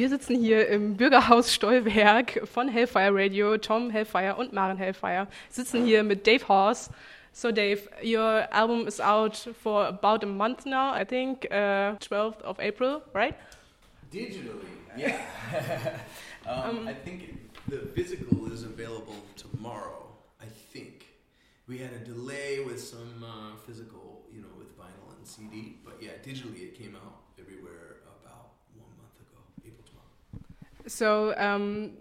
Wir sitzen hier im Bürgerhaus Stolberg von Hellfire Radio. Tom Hellfire und Maren Hellfire sitzen hier mit Dave Horse. So, Dave, your album is out for about a month now, I think, uh, 12th of April, right? Digitally, yeah. um, um, I think the physical is available tomorrow, I think. We had a delay with some uh, physical, you know, with vinyl and CD, but yeah, digitally it came out everywhere So, um,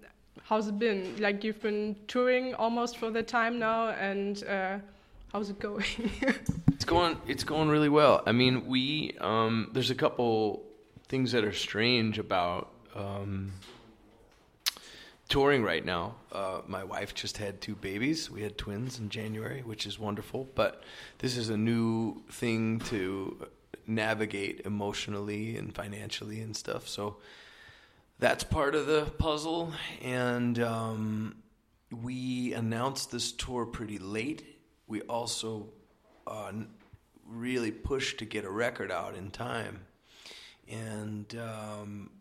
how's it been? Like, you've been touring almost for the time now, and uh, how's it going? it's going. It's going really well. I mean, we um, there's a couple things that are strange about um, touring right now. Uh, my wife just had two babies. We had twins in January, which is wonderful. But this is a new thing to navigate emotionally and financially and stuff. So that's part of the puzzle. And um, we announced this tour pretty late. We also uh, really pushed to get a record out in time. And um,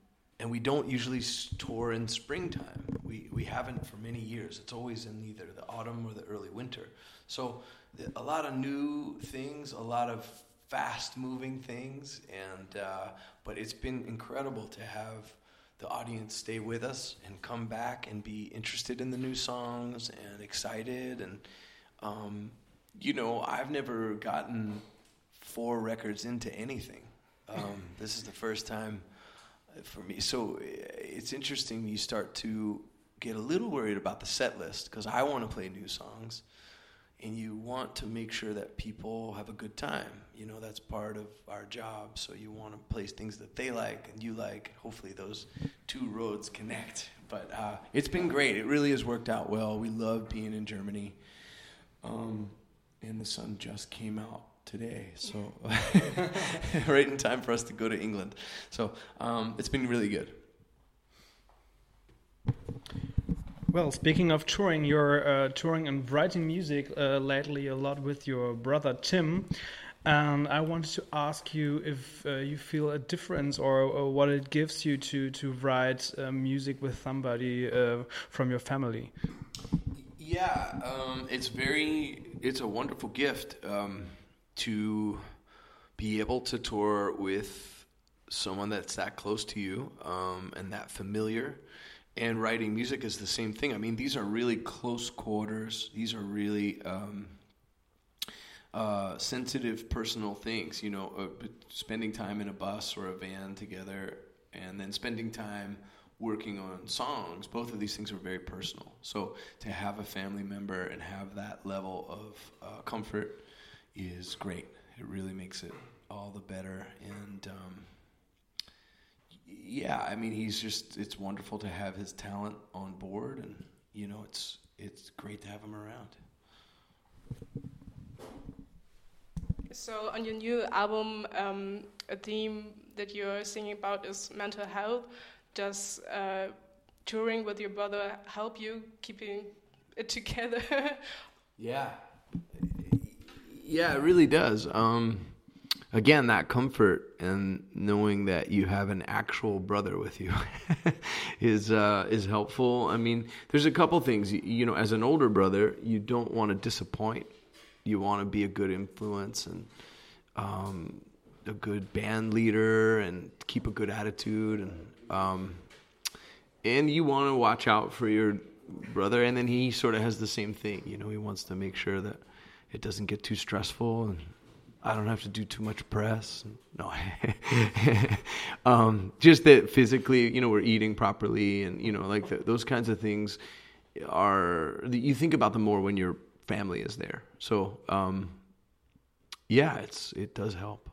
and we don't usually tour in springtime. We we haven't for many years. It's always in either the autumn or the early winter. So a lot of new things, a lot of fast moving things, and uh, but it's been incredible to have the audience stay with us and come back and be interested in the new songs and excited and um, you know I've never gotten four records into anything. Um, this is the first time for me. So it's interesting. You start to get a little worried about the set list because I want to play new songs, and you want to make sure that people have a good time. You know, that's part of our job. So you want to place things that they like and you like. Hopefully, those two roads connect. But uh, it's been great. It really has worked out well. We love being in Germany. Um, and the sun just came out today, so right in time for us to go to England. So um, it's been really good. Well, speaking of touring, you're uh, touring and writing music uh, lately a lot with your brother Tim. And I wanted to ask you if uh, you feel a difference or, or, what it gives you to, to write uh, music with somebody uh, from your family. Yeah, um, it's very, it's a wonderful gift. Um, to be able to tour with someone that's that close to you um, and that familiar. And writing music is the same thing. I mean, these are really close quarters. These are really um, uh, sensitive, personal things. You know, uh, spending time in a bus or a van together, and then spending time working on songs. Both of these things are very personal. So to have a family member and have that level of uh, comfort is great. It really makes it all the better. And um, yeah, I mean, he's just, it's wonderful to have his talent on board. And, you know, it's, it's great to have him around. So, on your new album, um, a theme that you're singing about is mental health. Does uh, touring with your brother help you keeping it together? yeah, yeah, it really does. Um, again, that comfort and knowing that you have an actual brother with you is uh, is helpful. I mean, there's a couple things. You, know, as an older brother, you don't want to disappoint. You want to be a good influence and um, a good band leader and keep a good attitude and um, and you want to watch out for your brother. And then he sort of has the same thing. You know, he wants to make sure that it doesn't get too stressful and I don't have to do too much press. No, um, just that physically, you know, we're eating properly, and you know, like the, those kinds of things are you think about them more when your family is there. So, um, yeah, it's it does help.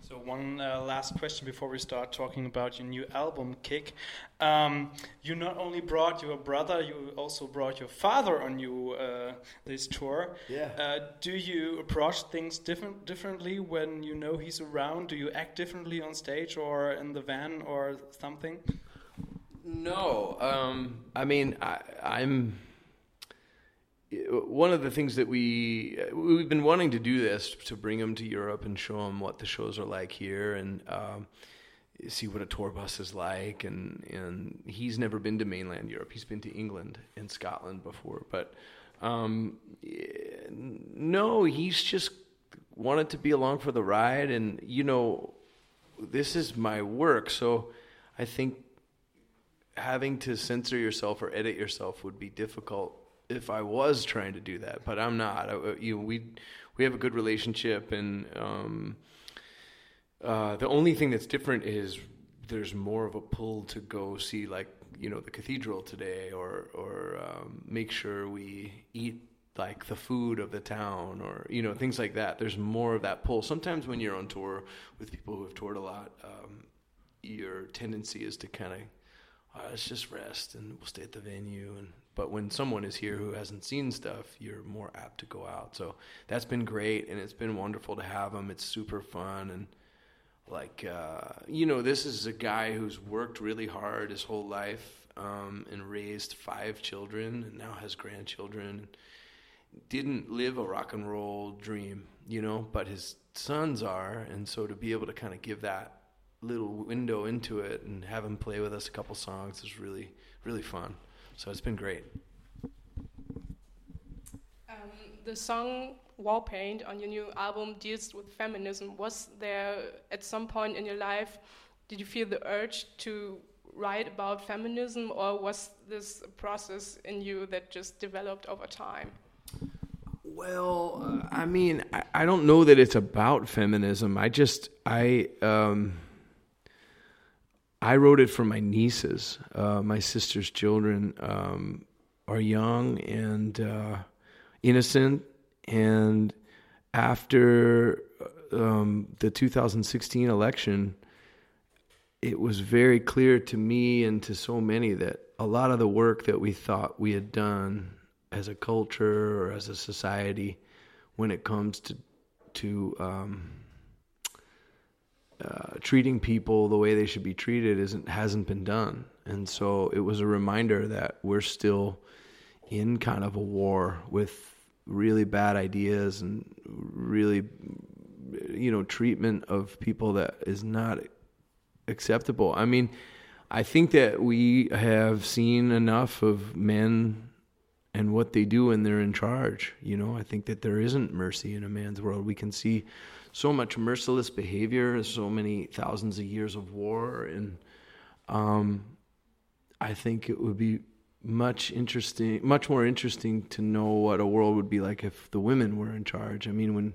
So one uh, last question before we start talking about your new album, Kick. Um, you not only brought your brother, you also brought your father on you uh, this tour. Yeah. Uh, do you approach things different differently when you know he's around? Do you act differently on stage or in the van or something? No. Um, I mean, I, I'm one of the things that we we've been wanting to do this to bring them to Europe and show them what the shows are like here, and um, see what a tour bus is like, and and he's never been to mainland Europe. He's been to England and Scotland before, but um, no, he's just wanted to be along for the ride, and you know, this is my work, so I think having to censor yourself or edit yourself would be difficult if I was trying to do that, but I'm not. I, you know, we we have a good relationship, and um, uh, the only thing that's different is there's more of a pull to go see like you know the cathedral today, or or um, make sure we eat like the food of the town, or you know things like that. There's more of that pull. Sometimes when you're on tour with people who have toured a lot, um, your tendency is to kind of oh, let's just rest and we'll stay at the venue. And but when someone is here who hasn't seen stuff you're more apt to go out. So that's been great and it's been wonderful to have them it's super fun and like uh, you know this is a guy who's worked really hard his whole life um, and raised five children and now has grandchildren. Didn't live a rock and roll dream you know but his sons are. And so to be able to kind of give that little window into it and have him play with us a couple songs is really really fun. So it's been great. Um, the song War Paint on your new album deals with feminism. Was there at some point in your life did you feel the urge to write about feminism or was this a process in you that just developed over time? Well, uh, I mean, I, I, don't know that it's about feminism. I just I um I wrote it for my nieces. Uh, my sister's children um, are young and uh, innocent. And after um, the 2016 election, it was very clear to me and to so many that a lot of the work that we thought we had done as a culture or as a society when it comes to to um, uh, treating people the way they should be treated isn't hasn't been done, and so it was a reminder that we're still in kind of a war with really bad ideas and really you know treatment of people that is not acceptable. I mean, I think that we have seen enough of men and what they do when they're in charge. You know, I think that there isn't mercy in a man's world. We can see so much merciless behavior, so many thousands of years of war, and um, I think it would be much interesting, much more interesting to know what a world would be like if the women were in charge. I mean, when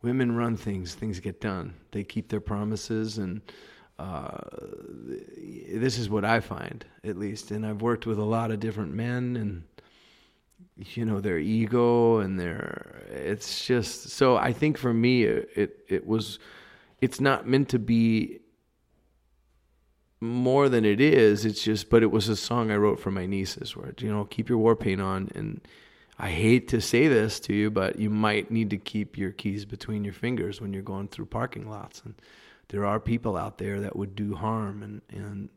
women run things, things get done. They keep their promises, and uh, this is what I find, at least. And I've worked with a lot of different men, and you know their ego and their it's just so i think for me it, it was it's not meant to be more than it is. It's just but it was a song i wrote for my nieces where you know keep your war paint on. And i hate to say this to you but you might need to keep your keys between your fingers when you're going through parking lots. And there are people out there that would do harm. And and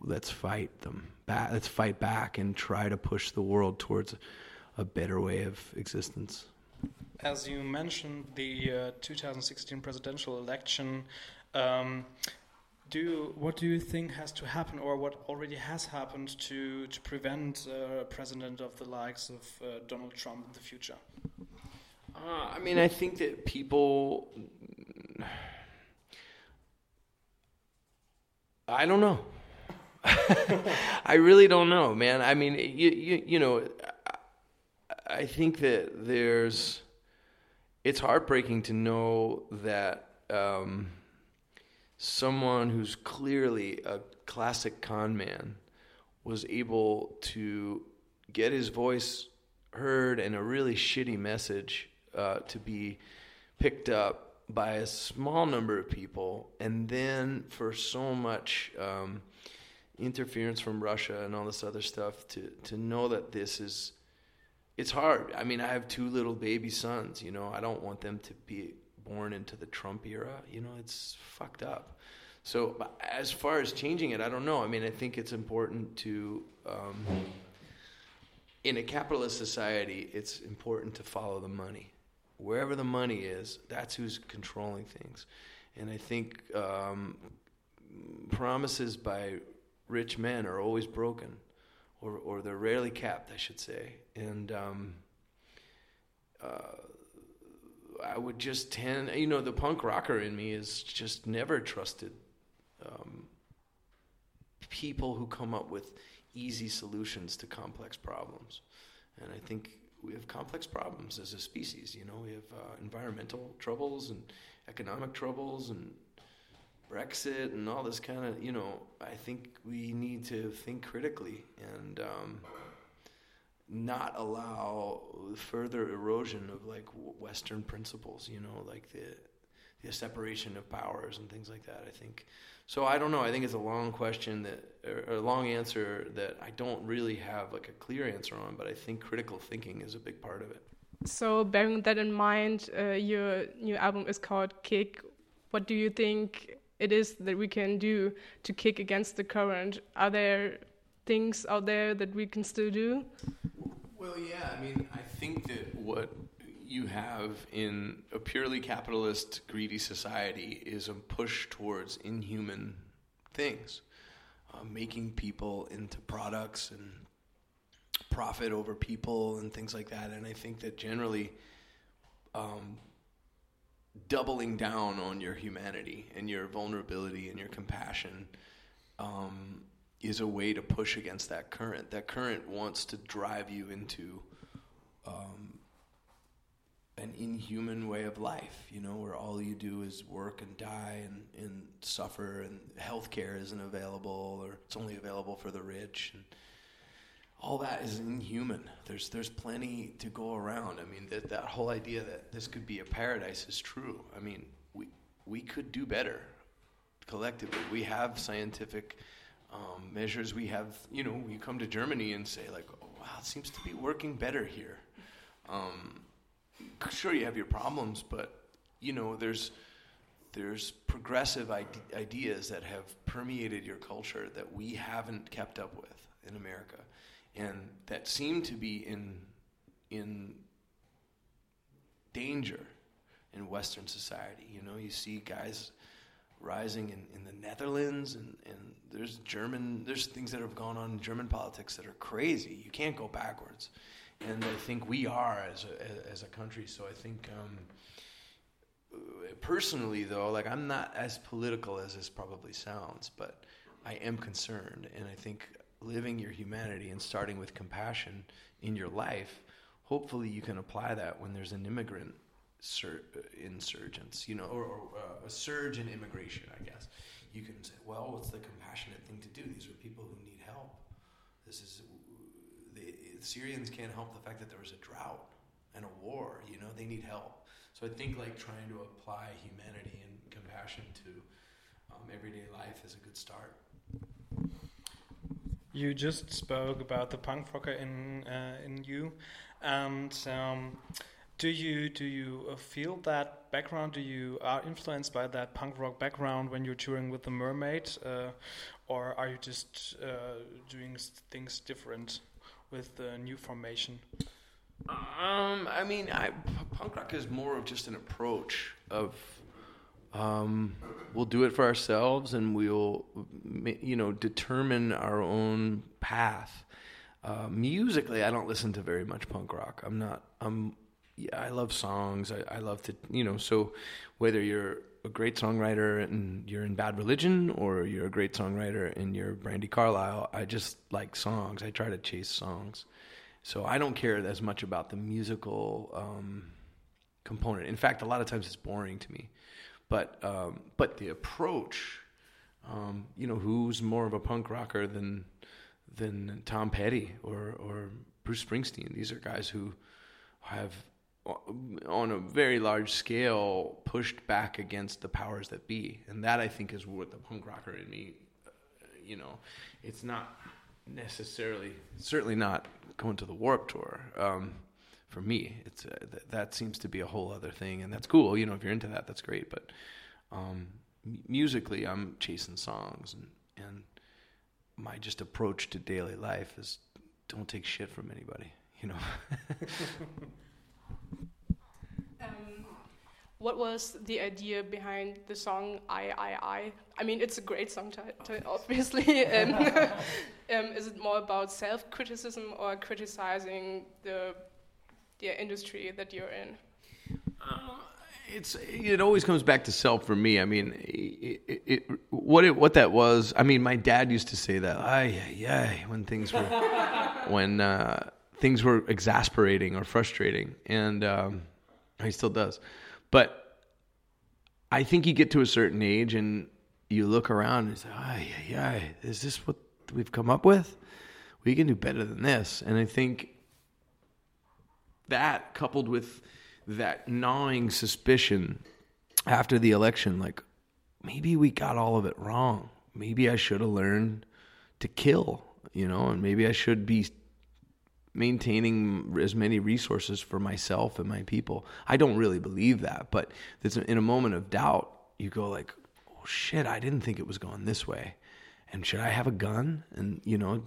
let's fight them back. Let's fight back and try to push the world towards a better way of existence. As you mentioned, the uh, 2016 presidential election. Um, do what do you think has to happen, or what already has happened to to prevent uh, a president of the likes of uh, Donald Trump in the future? Uh, I mean, I think that people. I don't know. I really don't know, man. I mean, you, you, you know, I think that there's, it's heartbreaking to know that um, someone who's clearly a classic con man was able to get his voice heard and a really shitty message uh, to be picked up by a small number of people, and then for so much. Um, interference from Russia and all this other stuff to to know that this is it's hard. I mean, I have two little baby sons, you know. I don't want them to be born into the Trump era, you know. It's fucked up. So, as far as changing it, I don't know. I mean, I think it's important to um, in a capitalist society, it's important to follow the money. Wherever the money is, that's who's controlling things. And I think um, promises by rich men are always broken, or or they're rarely capped, I should say. And um, uh, I would just tend, you know, the punk rocker in me is just never trusted um, people who come up with easy solutions to complex problems. And I think we have complex problems as a species. You know, we have uh, environmental troubles and economic troubles and Brexit and all this kind of. You know, I think we need to think critically and um, not allow further erosion of like Western principles. You know, like the the separation of powers and things like that. I think so. I don't know. I think it's a long question that, or a long answer that I don't really have like a clear answer on. But I think critical thinking is a big part of it. So, bearing that in mind, uh, your new album is called Kick. What do you think it is that we can do to kick against the current? Are there things out there that we can still do? Well, yeah. I mean, I think that what you have in a purely capitalist, greedy society is a push towards inhuman things, uh, making people into products and profit over people and things like that. And I think that generally, um, doubling down on your humanity and your vulnerability and your compassion um, is a way to push against that current. That current wants to drive you into um, an inhuman way of life, you know, where all you do is work and die and, and suffer, and healthcare isn't available, or it's only available for the rich, and all that is inhuman. There's there's plenty to go around. I mean, that that whole idea that this could be a paradise is true. I mean, we we could do better collectively. We have scientific um, measures. We have, you know, you come to Germany and say like, oh, wow, it seems to be working better here. Um, sure you have your problems, but you know there's there's progressive ide- ideas that have permeated your culture that we haven't kept up with in America, and that seem to be in in danger in Western society. You know, you see guys rising in, in the Netherlands and, and there's German there's things that have gone on in German politics that are crazy. You can't go backwards and I think we are as a as a country. So I think. Um, personally though like i'm not as political as this probably sounds but i am concerned and i think living your humanity and starting with compassion in your life hopefully you can apply that when there's an immigrant sur- insurgence you know or, or uh, a surge in immigration i guess you can say well what's the compassionate thing to do these are people who need help this is the Syrians can't help the fact that there was a drought and a war. You know, they need help. So I think like trying to apply humanity and compassion to um, everyday life is a good start. You just spoke about the punk rocker in uh, in you, and um, do you do you uh, feel that background? Do you are influenced by that punk rock background when you're touring with the Mermaid, uh, or are you just uh, doing things different? with the new formation? Um, I mean, I, punk rock is more of just an approach of um, we'll do it for ourselves and we'll you know determine our own path. Uh, musically, I don't listen to very much punk rock. I'm not. I'm. Yeah, I love songs. I, I love to you know. So whether you're a great songwriter and you're in Bad Religion, or you're a great songwriter and you're Brandi Carlile. I just like songs. I try to chase songs, so I don't care as much about the musical um, component. In fact, a lot of times it's boring to me. But um, but the approach, um, you know, who's more of a punk rocker than than Tom Petty or or Bruce Springsteen? These are guys who have on a very large scale pushed back against the powers that be and that i think is what the punk rocker in me uh, you know it's not necessarily certainly not going to the Warped Tour um, for me it's uh, th- that seems to be a whole other thing and that's cool you know if you're into that that's great but um, m- musically i'm chasing songs and and my just approach to daily life is don't take shit from anybody you know what was the idea behind the song I, I, I? I mean, it's a great song title, obviously. um, um, is it more about self criticism or criticizing the, the industry that you're in? Uh, it's it always comes back to self for me. I mean, it, it, it, what it, what that was. I mean, my dad used to say that, ay, ay, when things were when uh, things were exasperating or frustrating, and um, he still does. But I think you get to a certain age and you look around and say, ay, ay, ay, is this what we've come up with? We can do better than this. And I think that coupled with that gnawing suspicion after the election, like maybe we got all of it wrong. Maybe I should have learned to kill, you know, and maybe I should be maintaining as many resources for myself and my people. I don't really believe that, but in a moment of doubt, you go like, "Oh shit, I didn't think it was going this way." And should I have a gun? And you know,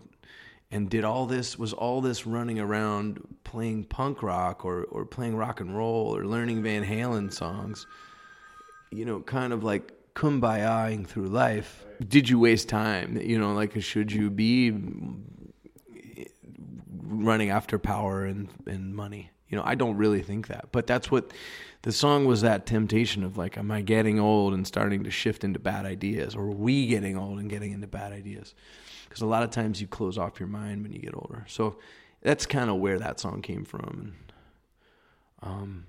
and did all this was all this running around playing punk rock or or playing rock and roll or learning Van Halen songs, you know, kind of like kumbayaing through life. Did you waste time? You know, like should you be running after power and and money? You know, I don't really think that, but that's what the song was. That temptation of like, am I getting old and starting to shift into bad ideas, or are we getting old and getting into bad ideas? because a lot of times you close off your mind when you get older. So that's kind of where that song came from. Um,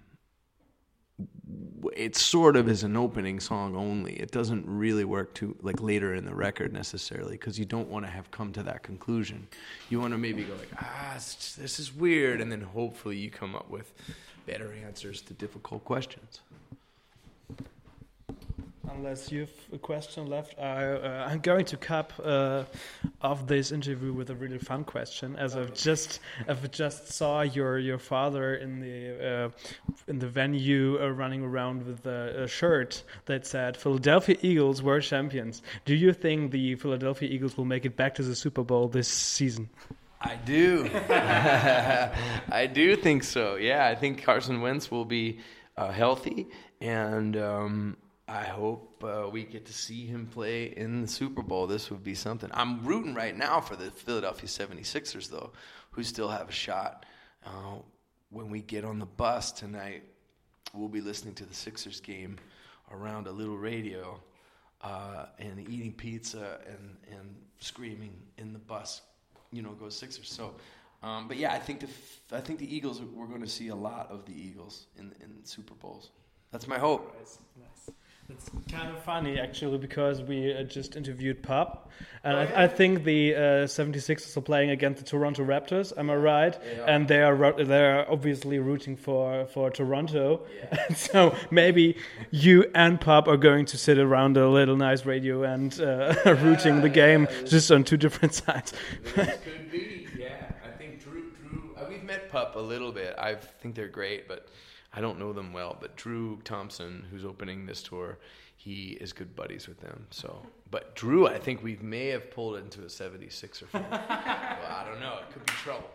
it sort of is an opening song only. It doesn't really work to like later in the record necessarily because you don't want to have come to that conclusion. You want to maybe go like, ah, this is weird, and then hopefully you come up with better answers to difficult questions unless you have a question left, I, uh, I'm going to cap uh, off this interview with a really fun question. As I've just, I've just saw your your father in the uh, in the venue uh, running around with a, a, shirt that said "Philadelphia Eagles were champions." Do you think the Philadelphia Eagles will make it back to the Super Bowl this season? I do. I do think so. Yeah, I think Carson Wentz will be uh, healthy and. Um, I hope uh, we get to see him play in the Super Bowl. This would be something. I'm rooting right now for the Philadelphia 76ers, though, who still have a shot. Uh, when we get on the bus tonight, we'll be listening to the Sixers game around a little radio uh, and eating pizza and, and screaming in the bus, you know, go Sixers. So, um, but yeah, I think the I think the Eagles. We're going to see a lot of the Eagles in in Super Bowls. That's my hope. It's kind of funny actually because we uh, just interviewed Pup, and oh, yeah. I, I, think the uh, 76ers are playing against the Toronto Raptors. Am I right? Yeah. And they are they are obviously rooting for for Toronto. Yeah. so maybe you and Pup are going to sit around a little nice radio and uh, rooting the game just on two different sides. could be. Yeah, I think Drew Drew. Uh, we've met Pup a little bit. I think they're great, but I don't know them well, but Drew Thomson, who's opening this tour, he is good buddies with them. So, but Drew, I think we may have pulled it into a 76er fan. well, I don't know. It could be trouble.